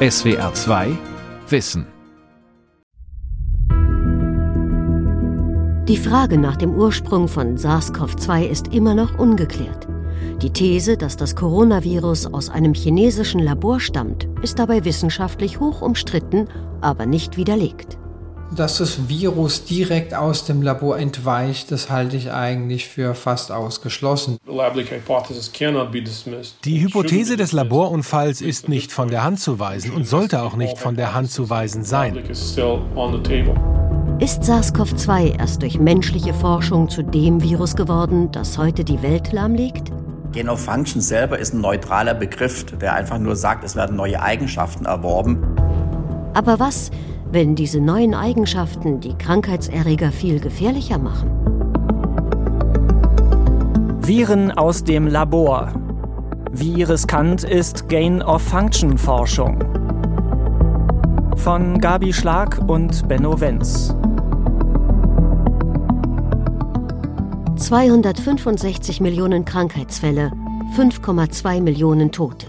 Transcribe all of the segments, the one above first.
SWR 2 Wissen. Die Frage nach dem Ursprung von SARS-CoV-2 ist immer noch ungeklärt. Die These, dass das Coronavirus aus einem chinesischen Labor stammt, ist dabei wissenschaftlich hoch umstritten, aber nicht widerlegt. Dass das Virus direkt aus dem Labor entweicht, das halte ich eigentlich für fast ausgeschlossen. Die Hypothese des Laborunfalls ist nicht von der Hand zu weisen und sollte auch nicht von der Hand zu weisen sein. Ist SARS-CoV-2 erst durch menschliche Forschung zu dem Virus geworden, das heute die Welt lahmlegt? Gain of Function selber ist ein neutraler Begriff, der einfach nur sagt, es werden neue Eigenschaften erworben. Aber was, wenn diese neuen Eigenschaften die Krankheitserreger viel gefährlicher machen? Viren aus dem Labor. Wie riskant ist Gain-of-Function-Forschung? Von Gabi Schlag und Benno Wenz. 265 Millionen Krankheitsfälle, 5,2 Millionen Tote.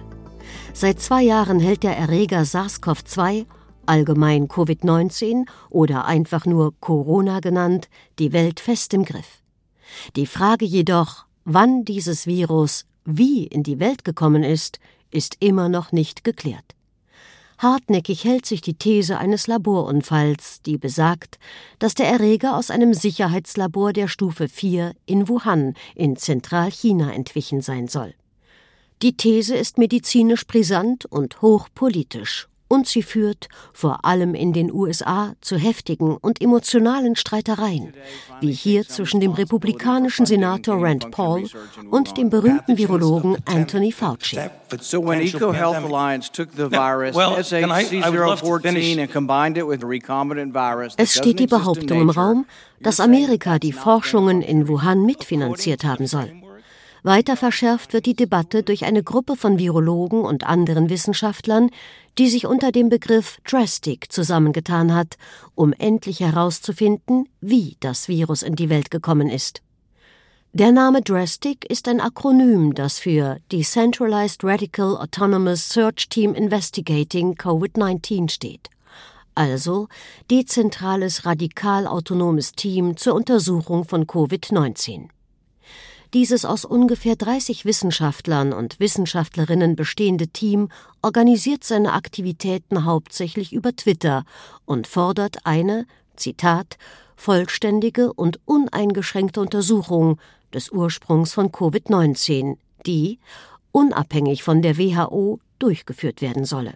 Seit zwei Jahren hält der Erreger SARS-CoV-2 allgemein Covid-19 oder einfach nur Corona genannt, die Welt fest im Griff. Die Frage jedoch, wann dieses Virus wie in die Welt gekommen ist, ist immer noch nicht geklärt. Hartnäckig hält sich die These eines Laborunfalls, die besagt, dass der Erreger aus einem Sicherheitslabor der Stufe 4 in Wuhan in Zentralchina entwichen sein soll. Die These ist medizinisch brisant und hochpolitisch und sie führt, vor allem in den USA, zu heftigen und emotionalen Streitereien, wie hier zwischen dem republikanischen Senator Rand Paul und dem berühmten Virologen Anthony Fauci. Es steht die Behauptung im Raum, dass Amerika die Forschungen in Wuhan mitfinanziert haben soll. Weiter verschärft wird die Debatte durch eine Gruppe von Virologen und anderen Wissenschaftlern, die sich unter dem Begriff Drastic zusammengetan hat, um endlich herauszufinden, wie das Virus in die Welt gekommen ist. Der Name Drastic ist ein Akronym, das für Decentralized Radical Autonomous Search Team Investigating COVID-19 steht. Also dezentrales radikal autonomes Team zur Untersuchung von Covid-19. Dieses aus ungefähr 30 Wissenschaftlern und Wissenschaftlerinnen bestehende Team organisiert seine Aktivitäten hauptsächlich über Twitter und fordert eine, Zitat, vollständige und uneingeschränkte Untersuchung des Ursprungs von Covid-19, die, unabhängig von der WHO, durchgeführt werden solle.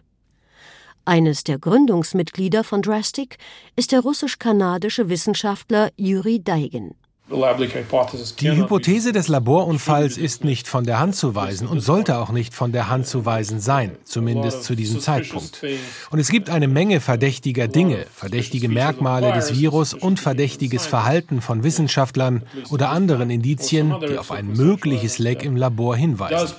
Eines der Gründungsmitglieder von Drastic ist der russisch-kanadische Wissenschaftler Juri Daigen. Die Hypothese des Laborunfalls ist nicht von der Hand zu weisen und sollte auch nicht von der Hand zu weisen sein, zumindest zu diesem Zeitpunkt. Und es gibt eine Menge verdächtiger Dinge, verdächtige Merkmale des Virus und verdächtiges Verhalten von Wissenschaftlern oder anderen Indizien, die auf ein mögliches Leck im Labor hinweisen.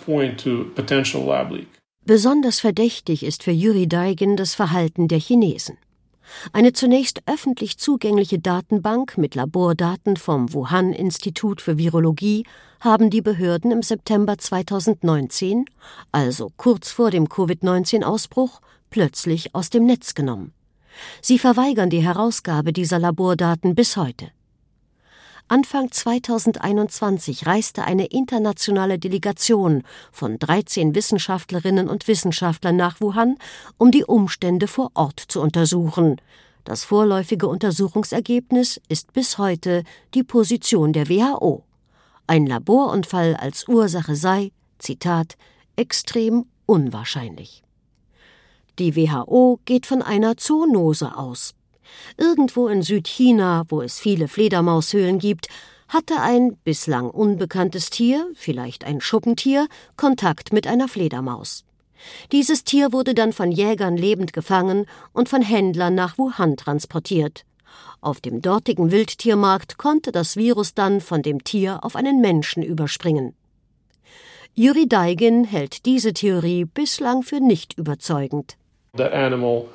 Besonders verdächtig ist für Yuri Daigen das Verhalten der Chinesen. Eine zunächst öffentlich zugängliche Datenbank mit Labordaten vom Wuhan-Institut für Virologie haben die Behörden im September 2019, also kurz vor dem Covid-19-Ausbruch, plötzlich aus dem Netz genommen. Sie verweigern die Herausgabe dieser Labordaten bis heute. Anfang 2021 reiste eine internationale Delegation von 13 Wissenschaftlerinnen und Wissenschaftlern nach Wuhan, um die Umstände vor Ort zu untersuchen. Das vorläufige Untersuchungsergebnis ist bis heute die Position der WHO. Ein Laborunfall als Ursache sei, Zitat, extrem unwahrscheinlich. Die WHO geht von einer Zoonose aus. Irgendwo in Südchina, wo es viele Fledermaushöhlen gibt, hatte ein bislang unbekanntes Tier, vielleicht ein Schuppentier, Kontakt mit einer Fledermaus. Dieses Tier wurde dann von Jägern lebend gefangen und von Händlern nach Wuhan transportiert. Auf dem dortigen Wildtiermarkt konnte das Virus dann von dem Tier auf einen Menschen überspringen. Juri Daigin hält diese Theorie bislang für nicht überzeugend. That animal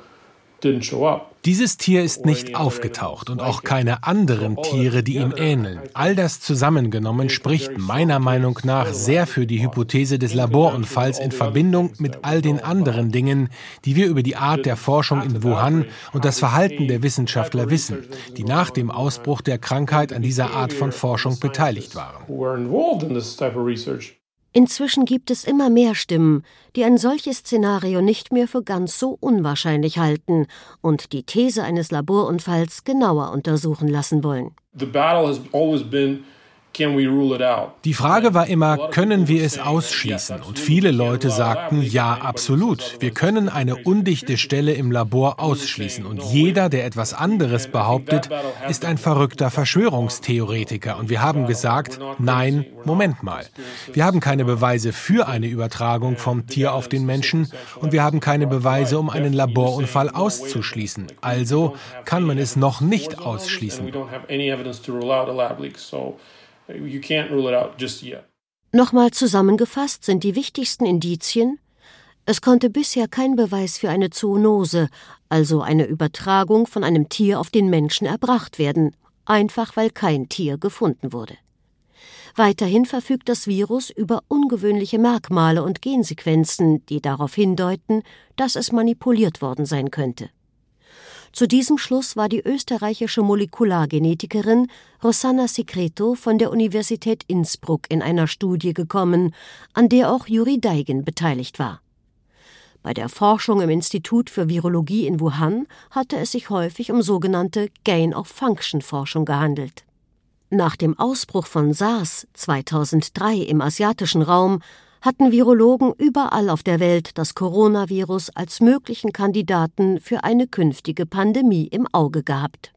Dieses Tier ist nicht aufgetaucht und auch keine anderen Tiere, die ihm ähneln. All das zusammengenommen spricht meiner Meinung nach sehr für die Hypothese des Laborunfalls in Verbindung mit all den anderen Dingen, die wir über die Art der Forschung in Wuhan und das Verhalten der Wissenschaftler wissen, die nach dem Ausbruch der Krankheit an dieser Art von Forschung beteiligt waren. Inzwischen gibt es immer mehr Stimmen, die ein solches Szenario nicht mehr für ganz so unwahrscheinlich halten und die These eines Laborunfalls genauer untersuchen lassen wollen. The battle has always been die Frage war immer, können wir es ausschließen? Und viele Leute sagten, ja, absolut. Wir können eine undichte Stelle im Labor ausschließen. Und jeder, der etwas anderes behauptet, ist ein verrückter Verschwörungstheoretiker. Und wir haben gesagt, nein, Moment mal. Wir haben keine Beweise für eine Übertragung vom Tier auf den Menschen und wir haben keine Beweise, um einen Laborunfall auszuschließen. Also kann man es noch nicht ausschließen. You can't rule it out just yet. Nochmal zusammengefasst sind die wichtigsten Indizien, es konnte bisher kein Beweis für eine Zoonose, also eine Übertragung von einem Tier auf den Menschen erbracht werden, einfach weil kein Tier gefunden wurde. Weiterhin verfügt das Virus über ungewöhnliche Merkmale und Gensequenzen, die darauf hindeuten, dass es manipuliert worden sein könnte. Zu diesem Schluss war die österreichische Molekulargenetikerin Rosanna Secreto von der Universität Innsbruck in einer Studie gekommen, an der auch Juri Deigen beteiligt war. Bei der Forschung im Institut für Virologie in Wuhan hatte es sich häufig um sogenannte Gain-of-Function-Forschung gehandelt. Nach dem Ausbruch von SARS 2003 im asiatischen Raum hatten Virologen überall auf der Welt das Coronavirus als möglichen Kandidaten für eine künftige Pandemie im Auge gehabt.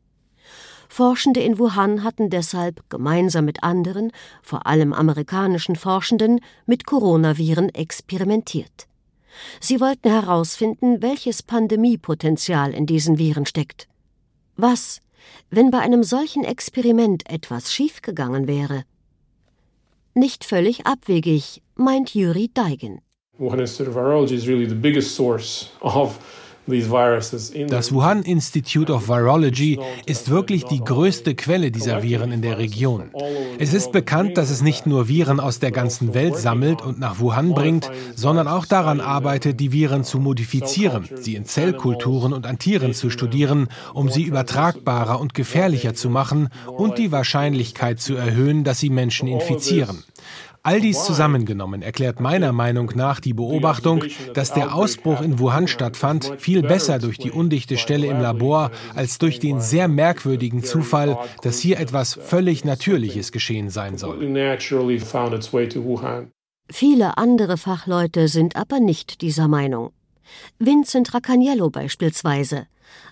Forschende in Wuhan hatten deshalb gemeinsam mit anderen, vor allem amerikanischen Forschenden, mit Coronaviren experimentiert. Sie wollten herausfinden, welches Pandemiepotenzial in diesen Viren steckt. Was, wenn bei einem solchen Experiment etwas schiefgegangen wäre? Nicht völlig abwegig, meint Juri Deigen. Of Virology is really the biggest source of das Wuhan Institute of Virology ist wirklich die größte Quelle dieser Viren in der Region. Es ist bekannt, dass es nicht nur Viren aus der ganzen Welt sammelt und nach Wuhan bringt, sondern auch daran arbeitet, die Viren zu modifizieren, sie in Zellkulturen und an Tieren zu studieren, um sie übertragbarer und gefährlicher zu machen und die Wahrscheinlichkeit zu erhöhen, dass sie Menschen infizieren. All dies zusammengenommen erklärt meiner Meinung nach die Beobachtung, dass der Ausbruch in Wuhan stattfand, viel besser durch die undichte Stelle im Labor als durch den sehr merkwürdigen Zufall, dass hier etwas völlig Natürliches geschehen sein soll. Viele andere Fachleute sind aber nicht dieser Meinung. Vincent Racaniello beispielsweise,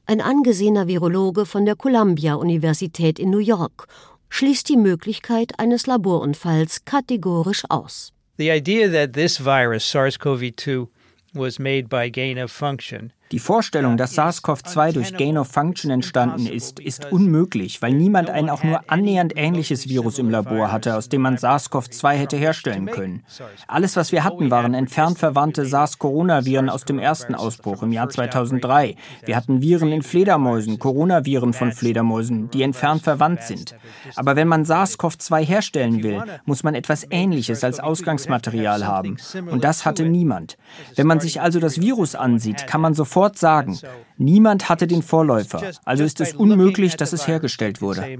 ein angesehener Virologe von der Columbia-Universität in New York schließt die Möglichkeit eines Laborunfalls kategorisch aus. The idea that this virus SARS-CoV-2 was made by gain of function die Vorstellung, dass SARS-CoV-2 durch Gain of Function entstanden ist, ist unmöglich, weil niemand ein auch nur annähernd ähnliches Virus im Labor hatte, aus dem man SARS-CoV-2 hätte herstellen können. Alles, was wir hatten, waren entfernt verwandte SARS-Coronaviren aus dem ersten Ausbruch im Jahr 2003. Wir hatten Viren in Fledermäusen, Coronaviren von Fledermäusen, die entfernt verwandt sind. Aber wenn man SARS-CoV-2 herstellen will, muss man etwas Ähnliches als Ausgangsmaterial haben. Und das hatte niemand. Wenn man sich also das Virus ansieht, kann man sofort sofort sagen, niemand hatte den Vorläufer, also ist es unmöglich, dass es hergestellt wurde.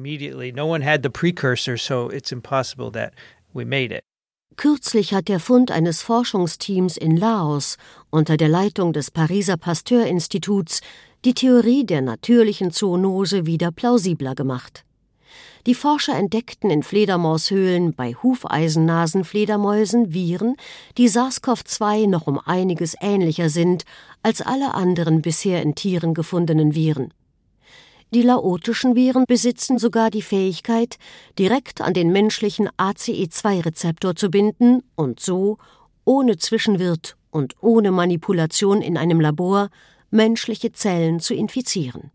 Kürzlich hat der Fund eines Forschungsteams in Laos unter der Leitung des Pariser Pasteur-Instituts die Theorie der natürlichen Zoonose wieder plausibler gemacht. Die Forscher entdeckten in Fledermaushöhlen bei Hufeisennasenfledermäusen Viren, die SARS-CoV-2 noch um einiges ähnlicher sind als alle anderen bisher in Tieren gefundenen Viren. Die laotischen Viren besitzen sogar die Fähigkeit, direkt an den menschlichen ACE2-Rezeptor zu binden und so, ohne Zwischenwirt und ohne Manipulation in einem Labor, menschliche Zellen zu infizieren.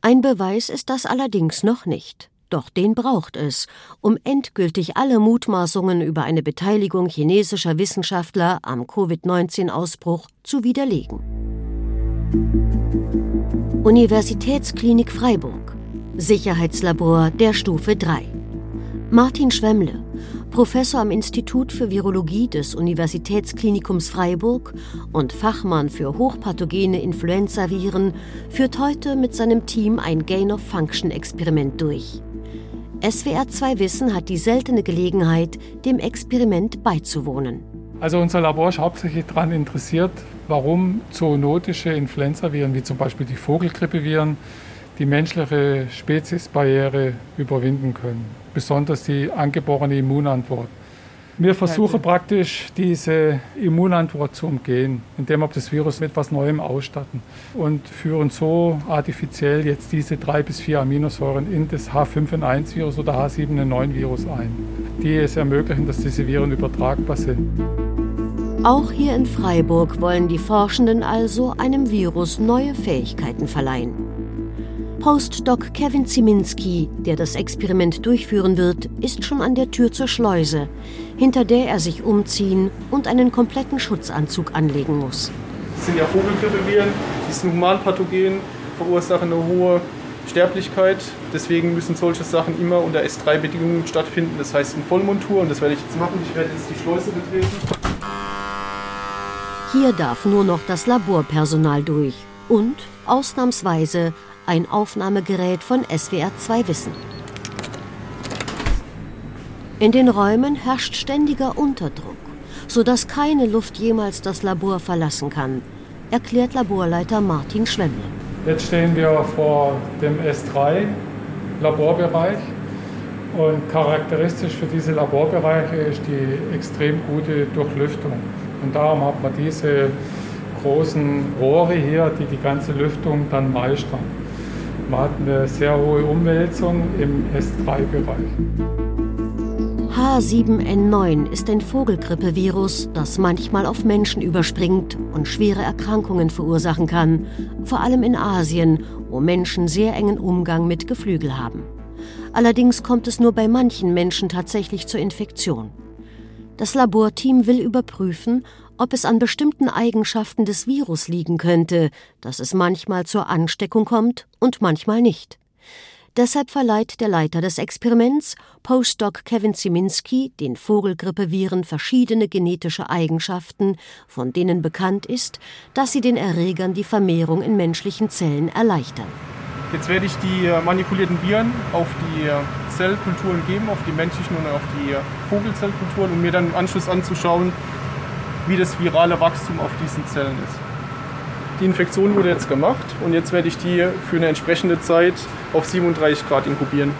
Ein Beweis ist das allerdings noch nicht. Doch den braucht es, um endgültig alle Mutmaßungen über eine Beteiligung chinesischer Wissenschaftler am Covid-19-Ausbruch zu widerlegen. Universitätsklinik Freiburg. Sicherheitslabor der Stufe 3. Martin Schwemmle, Professor am Institut für Virologie des Universitätsklinikums Freiburg und Fachmann für hochpathogene Influenzaviren, führt heute mit seinem Team ein Gain-of-Function-Experiment durch. SWR 2 Wissen hat die seltene Gelegenheit, dem Experiment beizuwohnen. Also unser Labor ist hauptsächlich daran interessiert, warum zoonotische Influenzaviren wie zum Beispiel die Vogelgrippeviren die menschliche Speziesbarriere überwinden können, besonders die angeborene Immunantwort. Wir versuchen praktisch diese Immunantwort zu umgehen, indem wir das Virus mit etwas Neuem ausstatten und führen so artifiziell jetzt diese drei bis vier Aminosäuren in das H5N1-Virus oder H7N9-Virus ein, die es ermöglichen, dass diese Viren übertragbar sind. Auch hier in Freiburg wollen die Forschenden also einem Virus neue Fähigkeiten verleihen. Postdoc Kevin Ziminski, der das Experiment durchführen wird, ist schon an der Tür zur Schleuse, hinter der er sich umziehen und einen kompletten Schutzanzug anlegen muss. Das sind ja Vogelgrippeviren, die sind humanpathogen, verursachen eine hohe Sterblichkeit. Deswegen müssen solche Sachen immer unter S3-Bedingungen stattfinden, das heißt in Vollmontur. Und das werde ich jetzt machen. Ich werde jetzt die Schleuse betreten. Hier darf nur noch das Laborpersonal durch und ausnahmsweise ein Aufnahmegerät von SWR 2 Wissen. In den Räumen herrscht ständiger Unterdruck, sodass keine Luft jemals das Labor verlassen kann, erklärt Laborleiter Martin Schwemmel. Jetzt stehen wir vor dem S3 Laborbereich und charakteristisch für diese Laborbereiche ist die extrem gute Durchlüftung. Und darum hat man diese großen Rohre hier, die die ganze Lüftung dann meistern. Man hat eine sehr hohe Umwälzung im S3-Bereich. H7N9 ist ein Vogelgrippevirus, das manchmal auf Menschen überspringt und schwere Erkrankungen verursachen kann, vor allem in Asien, wo Menschen sehr engen Umgang mit Geflügel haben. Allerdings kommt es nur bei manchen Menschen tatsächlich zur Infektion. Das Laborteam will überprüfen, ob es an bestimmten Eigenschaften des Virus liegen könnte, dass es manchmal zur Ansteckung kommt und manchmal nicht. Deshalb verleiht der Leiter des Experiments, Postdoc Kevin Ziminski, den Vogelgrippeviren verschiedene genetische Eigenschaften, von denen bekannt ist, dass sie den Erregern die Vermehrung in menschlichen Zellen erleichtern. Jetzt werde ich die äh, manipulierten Viren auf die äh, Zellkulturen geben, auf die menschlichen und auf die äh, Vogelzellkulturen, um mir dann im Anschluss anzuschauen, wie das virale Wachstum auf diesen Zellen ist. Die Infektion wurde jetzt gemacht und jetzt werde ich die für eine entsprechende Zeit auf 37 Grad inkubieren.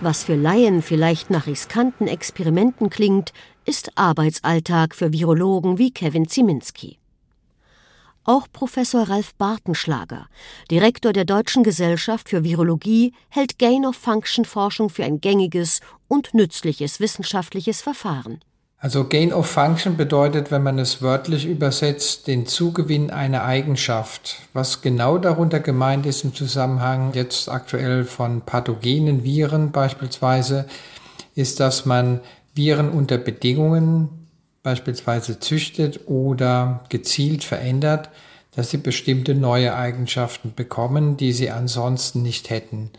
Was für Laien vielleicht nach riskanten Experimenten klingt, ist Arbeitsalltag für Virologen wie Kevin Ziminski. Auch Professor Ralf Bartenschlager, Direktor der Deutschen Gesellschaft für Virologie, hält Gain-of-Function-Forschung für ein gängiges und nützliches wissenschaftliches Verfahren. Also Gain of Function bedeutet, wenn man es wörtlich übersetzt, den Zugewinn einer Eigenschaft. Was genau darunter gemeint ist im Zusammenhang jetzt aktuell von pathogenen Viren beispielsweise, ist, dass man Viren unter Bedingungen beispielsweise züchtet oder gezielt verändert, dass sie bestimmte neue Eigenschaften bekommen, die sie ansonsten nicht hätten.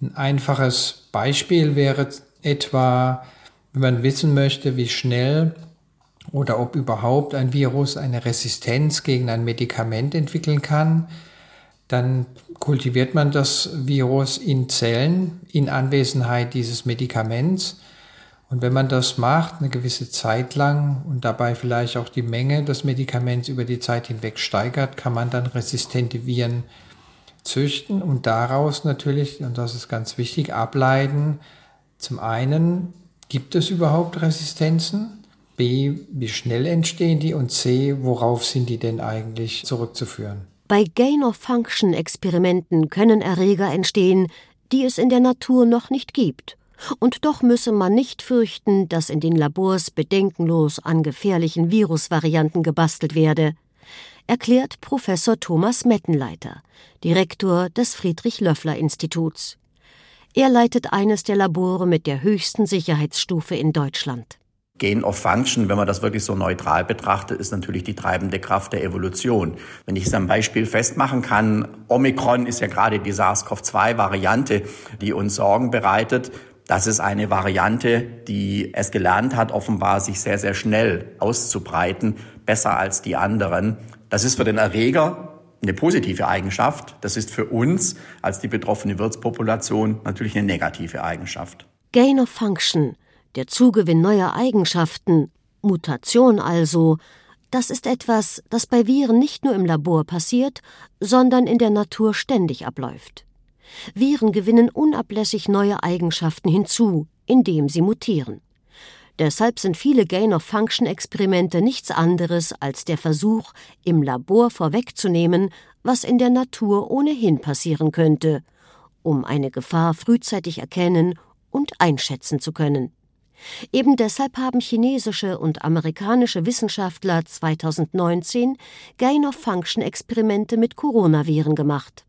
Ein einfaches Beispiel wäre etwa, wenn man wissen möchte, wie schnell oder ob überhaupt ein Virus eine Resistenz gegen ein Medikament entwickeln kann, dann kultiviert man das Virus in Zellen in Anwesenheit dieses Medikaments. Und wenn man das macht, eine gewisse Zeit lang und dabei vielleicht auch die Menge des Medikaments über die Zeit hinweg steigert, kann man dann resistente Viren züchten und daraus natürlich, und das ist ganz wichtig, ableiten, zum einen, Gibt es überhaupt Resistenzen? B, wie schnell entstehen die? Und C, worauf sind die denn eigentlich zurückzuführen? Bei Gain-of-Function-Experimenten können Erreger entstehen, die es in der Natur noch nicht gibt. Und doch müsse man nicht fürchten, dass in den Labors bedenkenlos an gefährlichen Virusvarianten gebastelt werde, erklärt Professor Thomas Mettenleiter, Direktor des Friedrich-Löffler-Instituts. Er leitet eines der Labore mit der höchsten Sicherheitsstufe in Deutschland. Gain of Function, wenn man das wirklich so neutral betrachtet, ist natürlich die treibende Kraft der Evolution. Wenn ich es am Beispiel festmachen kann, Omikron ist ja gerade die SARS-CoV-2-Variante, die uns Sorgen bereitet. Das ist eine Variante, die es gelernt hat, offenbar sich sehr, sehr schnell auszubreiten, besser als die anderen. Das ist für den Erreger eine positive Eigenschaft. Das ist für uns als die betroffene Wirtspopulation natürlich eine negative Eigenschaft. Gain of Function der Zugewinn neuer Eigenschaften, Mutation also, das ist etwas, das bei Viren nicht nur im Labor passiert, sondern in der Natur ständig abläuft. Viren gewinnen unablässig neue Eigenschaften hinzu, indem sie mutieren. Deshalb sind viele Gain-of-Function-Experimente nichts anderes als der Versuch, im Labor vorwegzunehmen, was in der Natur ohnehin passieren könnte, um eine Gefahr frühzeitig erkennen und einschätzen zu können. Eben deshalb haben chinesische und amerikanische Wissenschaftler 2019 Gain-of-Function-Experimente mit Coronaviren gemacht.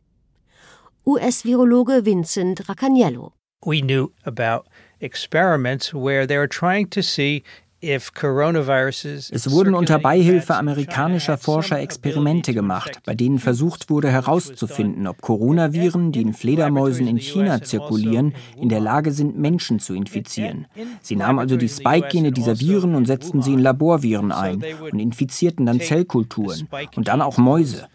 US-Virologe Vincent Racaniello. We knew about experiments where they were trying to see es wurden unter Beihilfe amerikanischer Forscher Experimente gemacht, bei denen versucht wurde herauszufinden, ob Coronaviren, die in Fledermäusen in China zirkulieren, in der Lage sind, Menschen zu infizieren. Sie nahmen also die Spike-Gene dieser Viren und setzten sie in Laborviren ein und infizierten dann Zellkulturen und dann auch Mäuse.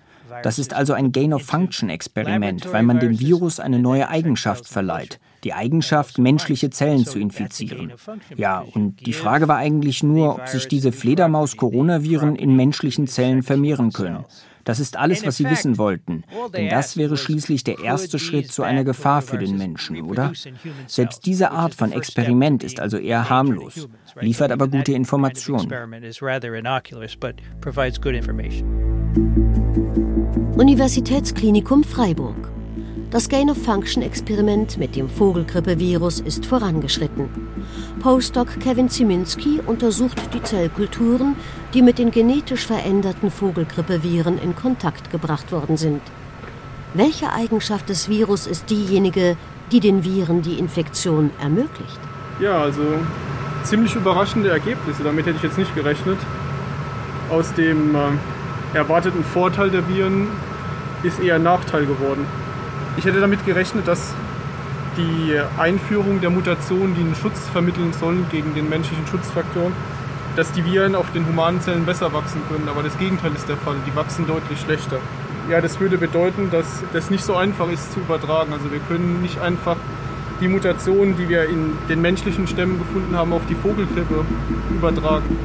Das ist also ein Gain-of-Function-Experiment, weil man dem Virus eine neue Eigenschaft verleiht die Eigenschaft, menschliche Zellen zu infizieren. Ja, und die Frage war eigentlich nur, ob sich diese Fledermaus-Coronaviren in menschlichen Zellen vermehren können. Das ist alles, was sie wissen wollten. Denn das wäre schließlich der erste Schritt zu einer Gefahr für den Menschen, oder? Selbst diese Art von Experiment ist also eher harmlos, liefert aber gute Informationen. Universitätsklinikum Freiburg. Das Gain-of-Function-Experiment mit dem Vogelgrippevirus ist vorangeschritten. Postdoc Kevin Ziminski untersucht die Zellkulturen, die mit den genetisch veränderten Vogelgrippeviren in Kontakt gebracht worden sind. Welche Eigenschaft des Virus ist diejenige, die den Viren die Infektion ermöglicht? Ja, also ziemlich überraschende Ergebnisse. Damit hätte ich jetzt nicht gerechnet. Aus dem äh, erwarteten Vorteil der Viren ist eher Nachteil geworden. Ich hätte damit gerechnet, dass die Einführung der Mutationen, die einen Schutz vermitteln sollen gegen den menschlichen Schutzfaktor, dass die Viren auf den humanen Zellen besser wachsen können. Aber das Gegenteil ist der Fall. Die wachsen deutlich schlechter. Ja, das würde bedeuten, dass das nicht so einfach ist zu übertragen. Also wir können nicht einfach die Mutationen, die wir in den menschlichen Stämmen gefunden haben, auf die Vogelgrippe übertragen.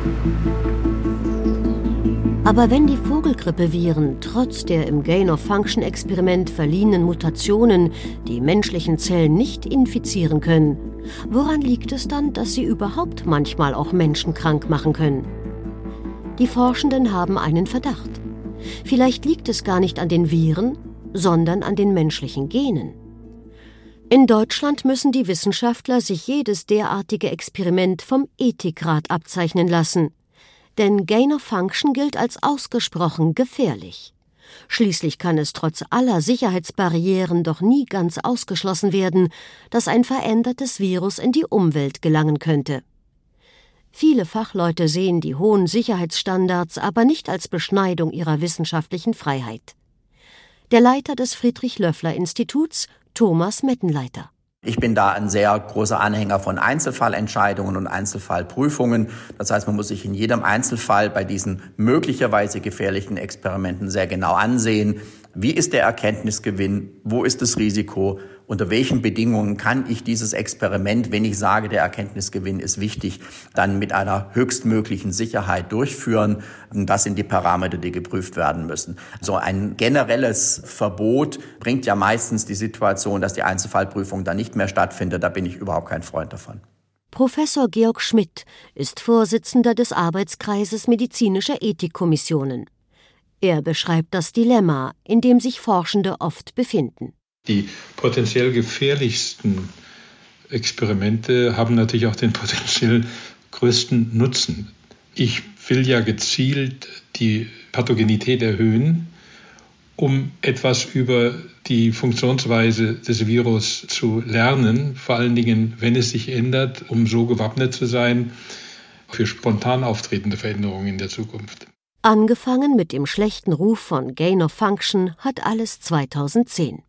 Aber wenn die Vogelgrippeviren trotz der im Gain-of-Function-Experiment verliehenen Mutationen die menschlichen Zellen nicht infizieren können, woran liegt es dann, dass sie überhaupt manchmal auch Menschen krank machen können? Die Forschenden haben einen Verdacht. Vielleicht liegt es gar nicht an den Viren, sondern an den menschlichen Genen. In Deutschland müssen die Wissenschaftler sich jedes derartige Experiment vom Ethikrat abzeichnen lassen denn Gain of Function gilt als ausgesprochen gefährlich. Schließlich kann es trotz aller Sicherheitsbarrieren doch nie ganz ausgeschlossen werden, dass ein verändertes Virus in die Umwelt gelangen könnte. Viele Fachleute sehen die hohen Sicherheitsstandards aber nicht als Beschneidung ihrer wissenschaftlichen Freiheit. Der Leiter des Friedrich Löffler Instituts, Thomas Mettenleiter. Ich bin da ein sehr großer Anhänger von Einzelfallentscheidungen und Einzelfallprüfungen. Das heißt, man muss sich in jedem Einzelfall bei diesen möglicherweise gefährlichen Experimenten sehr genau ansehen, wie ist der Erkenntnisgewinn, wo ist das Risiko unter welchen Bedingungen kann ich dieses Experiment, wenn ich sage, der Erkenntnisgewinn ist wichtig, dann mit einer höchstmöglichen Sicherheit durchführen. Das sind die Parameter, die geprüft werden müssen. So ein generelles Verbot bringt ja meistens die Situation, dass die Einzelfallprüfung dann nicht mehr stattfindet. Da bin ich überhaupt kein Freund davon. Professor Georg Schmidt ist Vorsitzender des Arbeitskreises medizinischer Ethikkommissionen. Er beschreibt das Dilemma, in dem sich Forschende oft befinden. Die potenziell gefährlichsten Experimente haben natürlich auch den potenziell größten Nutzen. Ich will ja gezielt die Pathogenität erhöhen, um etwas über die Funktionsweise des Virus zu lernen, vor allen Dingen, wenn es sich ändert, um so gewappnet zu sein, für spontan auftretende Veränderungen in der Zukunft. Angefangen mit dem schlechten Ruf von Gain of Function hat alles 2010.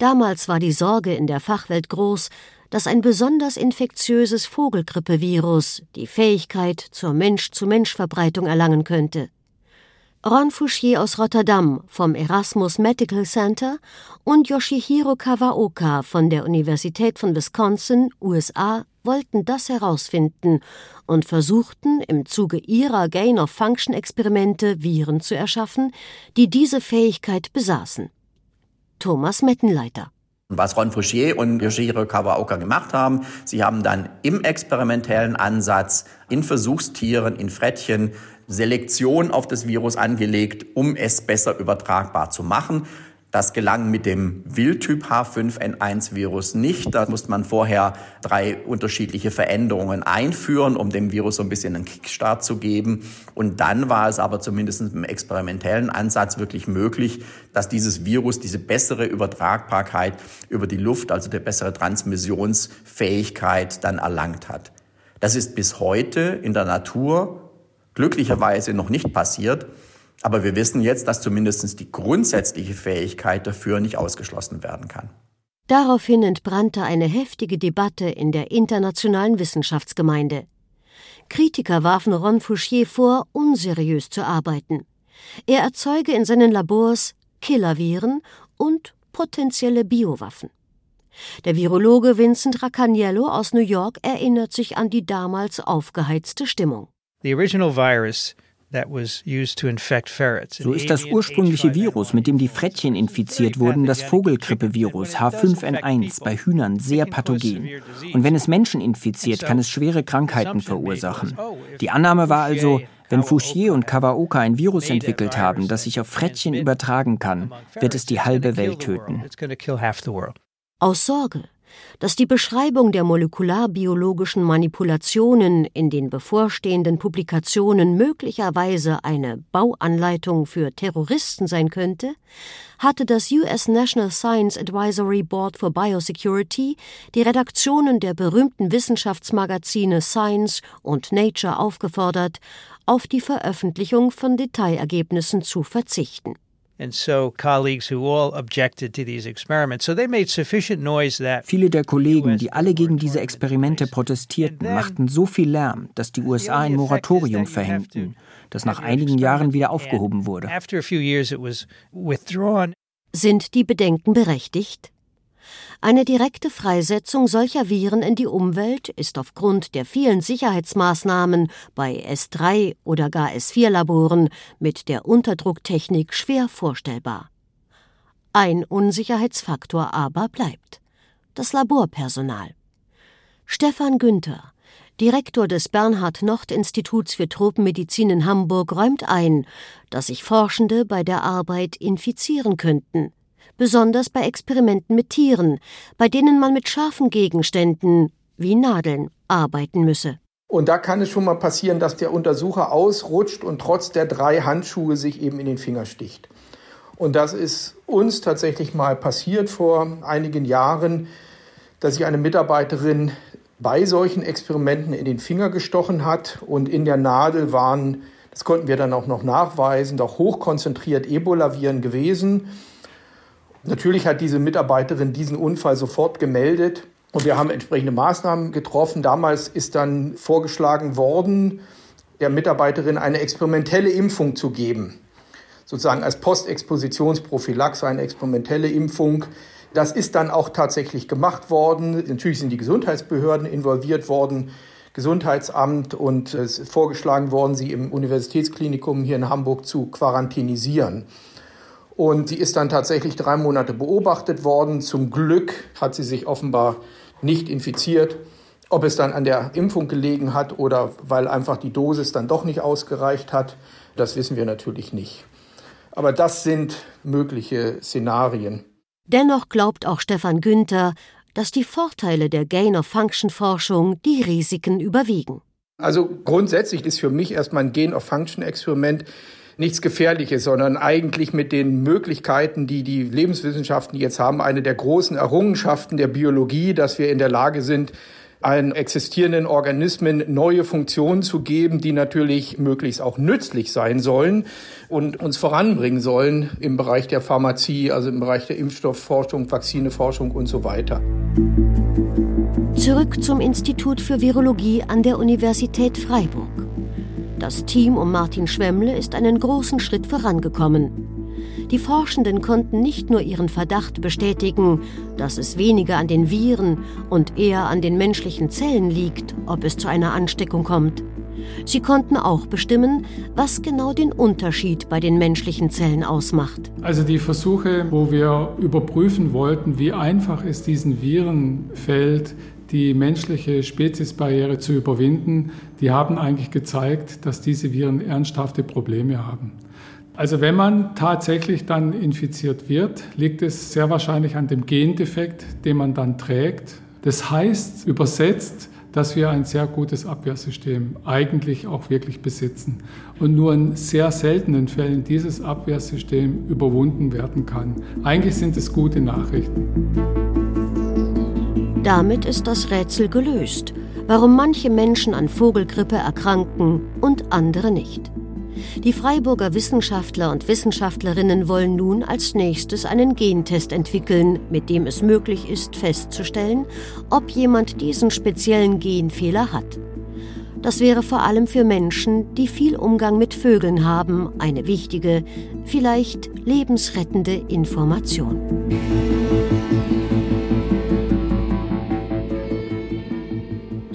Damals war die Sorge in der Fachwelt groß, dass ein besonders infektiöses Vogelgrippevirus die Fähigkeit zur Mensch-zu-Mensch-Verbreitung erlangen könnte. Ron Fouchier aus Rotterdam vom Erasmus Medical Center und Yoshihiro Kawaoka von der Universität von Wisconsin, USA, wollten das herausfinden und versuchten im Zuge ihrer Gain-of-Function-Experimente Viren zu erschaffen, die diese Fähigkeit besaßen. Thomas Mettenleiter was Ron Fouchier und Yoshihiro Kawaoka gemacht haben, sie haben dann im experimentellen Ansatz in Versuchstieren, in Frettchen, Selektion auf das Virus angelegt, um es besser übertragbar zu machen. Das gelang mit dem Wildtyp H5N1-Virus nicht. Da musste man vorher drei unterschiedliche Veränderungen einführen, um dem Virus so ein bisschen einen Kickstart zu geben. Und dann war es aber zumindest im experimentellen Ansatz wirklich möglich, dass dieses Virus diese bessere Übertragbarkeit über die Luft, also die bessere Transmissionsfähigkeit dann erlangt hat. Das ist bis heute in der Natur glücklicherweise noch nicht passiert. Aber wir wissen jetzt, dass zumindest die grundsätzliche Fähigkeit dafür nicht ausgeschlossen werden kann. Daraufhin entbrannte eine heftige Debatte in der internationalen Wissenschaftsgemeinde. Kritiker warfen Ron Fouchier vor, unseriös zu arbeiten. Er erzeuge in seinen Labors Killerviren und potenzielle Biowaffen. Der Virologe Vincent Racaniello aus New York erinnert sich an die damals aufgeheizte Stimmung. The original virus so ist das ursprüngliche Virus, mit dem die Frettchen infiziert wurden, das Vogelgrippevirus H5N1 bei Hühnern sehr pathogen. Und wenn es Menschen infiziert, kann es schwere Krankheiten verursachen. Die Annahme war also, wenn Fouchier und Kawaoka ein Virus entwickelt haben, das sich auf Frettchen übertragen kann, wird es die halbe Welt töten. Aus Sorge dass die Beschreibung der molekularbiologischen Manipulationen in den bevorstehenden Publikationen möglicherweise eine Bauanleitung für Terroristen sein könnte, hatte das US National Science Advisory Board for Biosecurity die Redaktionen der berühmten Wissenschaftsmagazine Science und Nature aufgefordert, auf die Veröffentlichung von Detailergebnissen zu verzichten Viele der Kollegen, die alle gegen diese Experimente protestierten, machten so viel Lärm, dass die USA ein Moratorium verhängten, das nach einigen Jahren wieder aufgehoben wurde. Sind die Bedenken berechtigt? Eine direkte Freisetzung solcher Viren in die Umwelt ist aufgrund der vielen Sicherheitsmaßnahmen bei S3 oder gar S4-Laboren mit der Unterdrucktechnik schwer vorstellbar. Ein Unsicherheitsfaktor aber bleibt das Laborpersonal. Stefan Günther, Direktor des Bernhard-Nocht-Instituts für Tropenmedizin in Hamburg, räumt ein, dass sich Forschende bei der Arbeit infizieren könnten besonders bei Experimenten mit Tieren, bei denen man mit scharfen Gegenständen wie Nadeln arbeiten müsse. Und da kann es schon mal passieren, dass der Untersucher ausrutscht und trotz der drei Handschuhe sich eben in den Finger sticht. Und das ist uns tatsächlich mal passiert vor einigen Jahren, dass sich eine Mitarbeiterin bei solchen Experimenten in den Finger gestochen hat und in der Nadel waren, das konnten wir dann auch noch nachweisen, doch hochkonzentriert Ebola-Viren gewesen. Natürlich hat diese Mitarbeiterin diesen Unfall sofort gemeldet und wir haben entsprechende Maßnahmen getroffen. Damals ist dann vorgeschlagen worden, der Mitarbeiterin eine experimentelle Impfung zu geben. Sozusagen als Postexpositionsprophylaxe eine experimentelle Impfung. Das ist dann auch tatsächlich gemacht worden. Natürlich sind die Gesundheitsbehörden involviert worden, Gesundheitsamt und es ist vorgeschlagen worden, sie im Universitätsklinikum hier in Hamburg zu quarantinisieren. Und sie ist dann tatsächlich drei Monate beobachtet worden. Zum Glück hat sie sich offenbar nicht infiziert. Ob es dann an der Impfung gelegen hat oder weil einfach die Dosis dann doch nicht ausgereicht hat, das wissen wir natürlich nicht. Aber das sind mögliche Szenarien. Dennoch glaubt auch Stefan Günther, dass die Vorteile der Gain-of-Function-Forschung die Risiken überwiegen. Also grundsätzlich ist für mich erstmal ein Gain-of-Function-Experiment nichts Gefährliches, sondern eigentlich mit den Möglichkeiten, die die Lebenswissenschaften jetzt haben, eine der großen Errungenschaften der Biologie, dass wir in der Lage sind, einen existierenden Organismen neue Funktionen zu geben, die natürlich möglichst auch nützlich sein sollen und uns voranbringen sollen im Bereich der Pharmazie, also im Bereich der Impfstoffforschung, Vakzineforschung und so weiter. Zurück zum Institut für Virologie an der Universität Freiburg. Das Team um Martin Schwemmle ist einen großen Schritt vorangekommen. Die Forschenden konnten nicht nur ihren Verdacht bestätigen, dass es weniger an den Viren und eher an den menschlichen Zellen liegt, ob es zu einer Ansteckung kommt. Sie konnten auch bestimmen, was genau den Unterschied bei den menschlichen Zellen ausmacht. Also die Versuche, wo wir überprüfen wollten, wie einfach es diesen Viren fällt, die menschliche Speziesbarriere zu überwinden, die haben eigentlich gezeigt, dass diese Viren ernsthafte Probleme haben. Also wenn man tatsächlich dann infiziert wird, liegt es sehr wahrscheinlich an dem Gendefekt, den man dann trägt. Das heißt übersetzt, dass wir ein sehr gutes Abwehrsystem eigentlich auch wirklich besitzen und nur in sehr seltenen Fällen dieses Abwehrsystem überwunden werden kann. Eigentlich sind es gute Nachrichten. Damit ist das Rätsel gelöst, warum manche Menschen an Vogelgrippe erkranken und andere nicht. Die Freiburger Wissenschaftler und Wissenschaftlerinnen wollen nun als nächstes einen Gentest entwickeln, mit dem es möglich ist festzustellen, ob jemand diesen speziellen Genfehler hat. Das wäre vor allem für Menschen, die viel Umgang mit Vögeln haben, eine wichtige, vielleicht lebensrettende Information.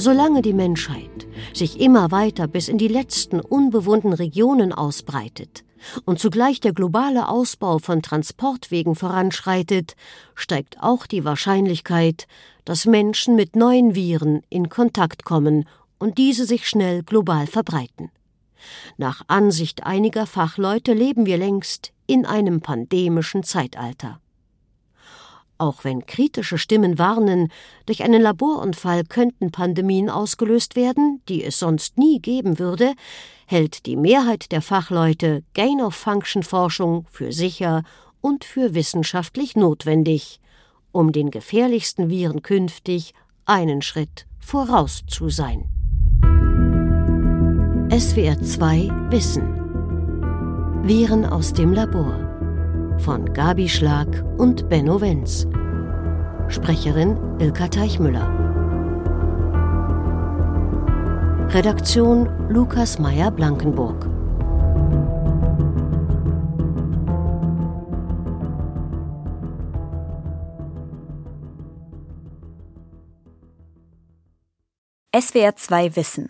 Solange die Menschheit sich immer weiter bis in die letzten unbewohnten Regionen ausbreitet und zugleich der globale Ausbau von Transportwegen voranschreitet, steigt auch die Wahrscheinlichkeit, dass Menschen mit neuen Viren in Kontakt kommen und diese sich schnell global verbreiten. Nach Ansicht einiger Fachleute leben wir längst in einem pandemischen Zeitalter. Auch wenn kritische Stimmen warnen, durch einen Laborunfall könnten Pandemien ausgelöst werden, die es sonst nie geben würde, hält die Mehrheit der Fachleute Gain-of-Function-Forschung für sicher und für wissenschaftlich notwendig, um den gefährlichsten Viren künftig einen Schritt voraus zu sein. SWR 2 Wissen Viren aus dem Labor von Gabi Schlag und Benno Wenz. Sprecherin Ilka Teichmüller. Redaktion Lukas Meyer-Blankenburg. SWR 2 Wissen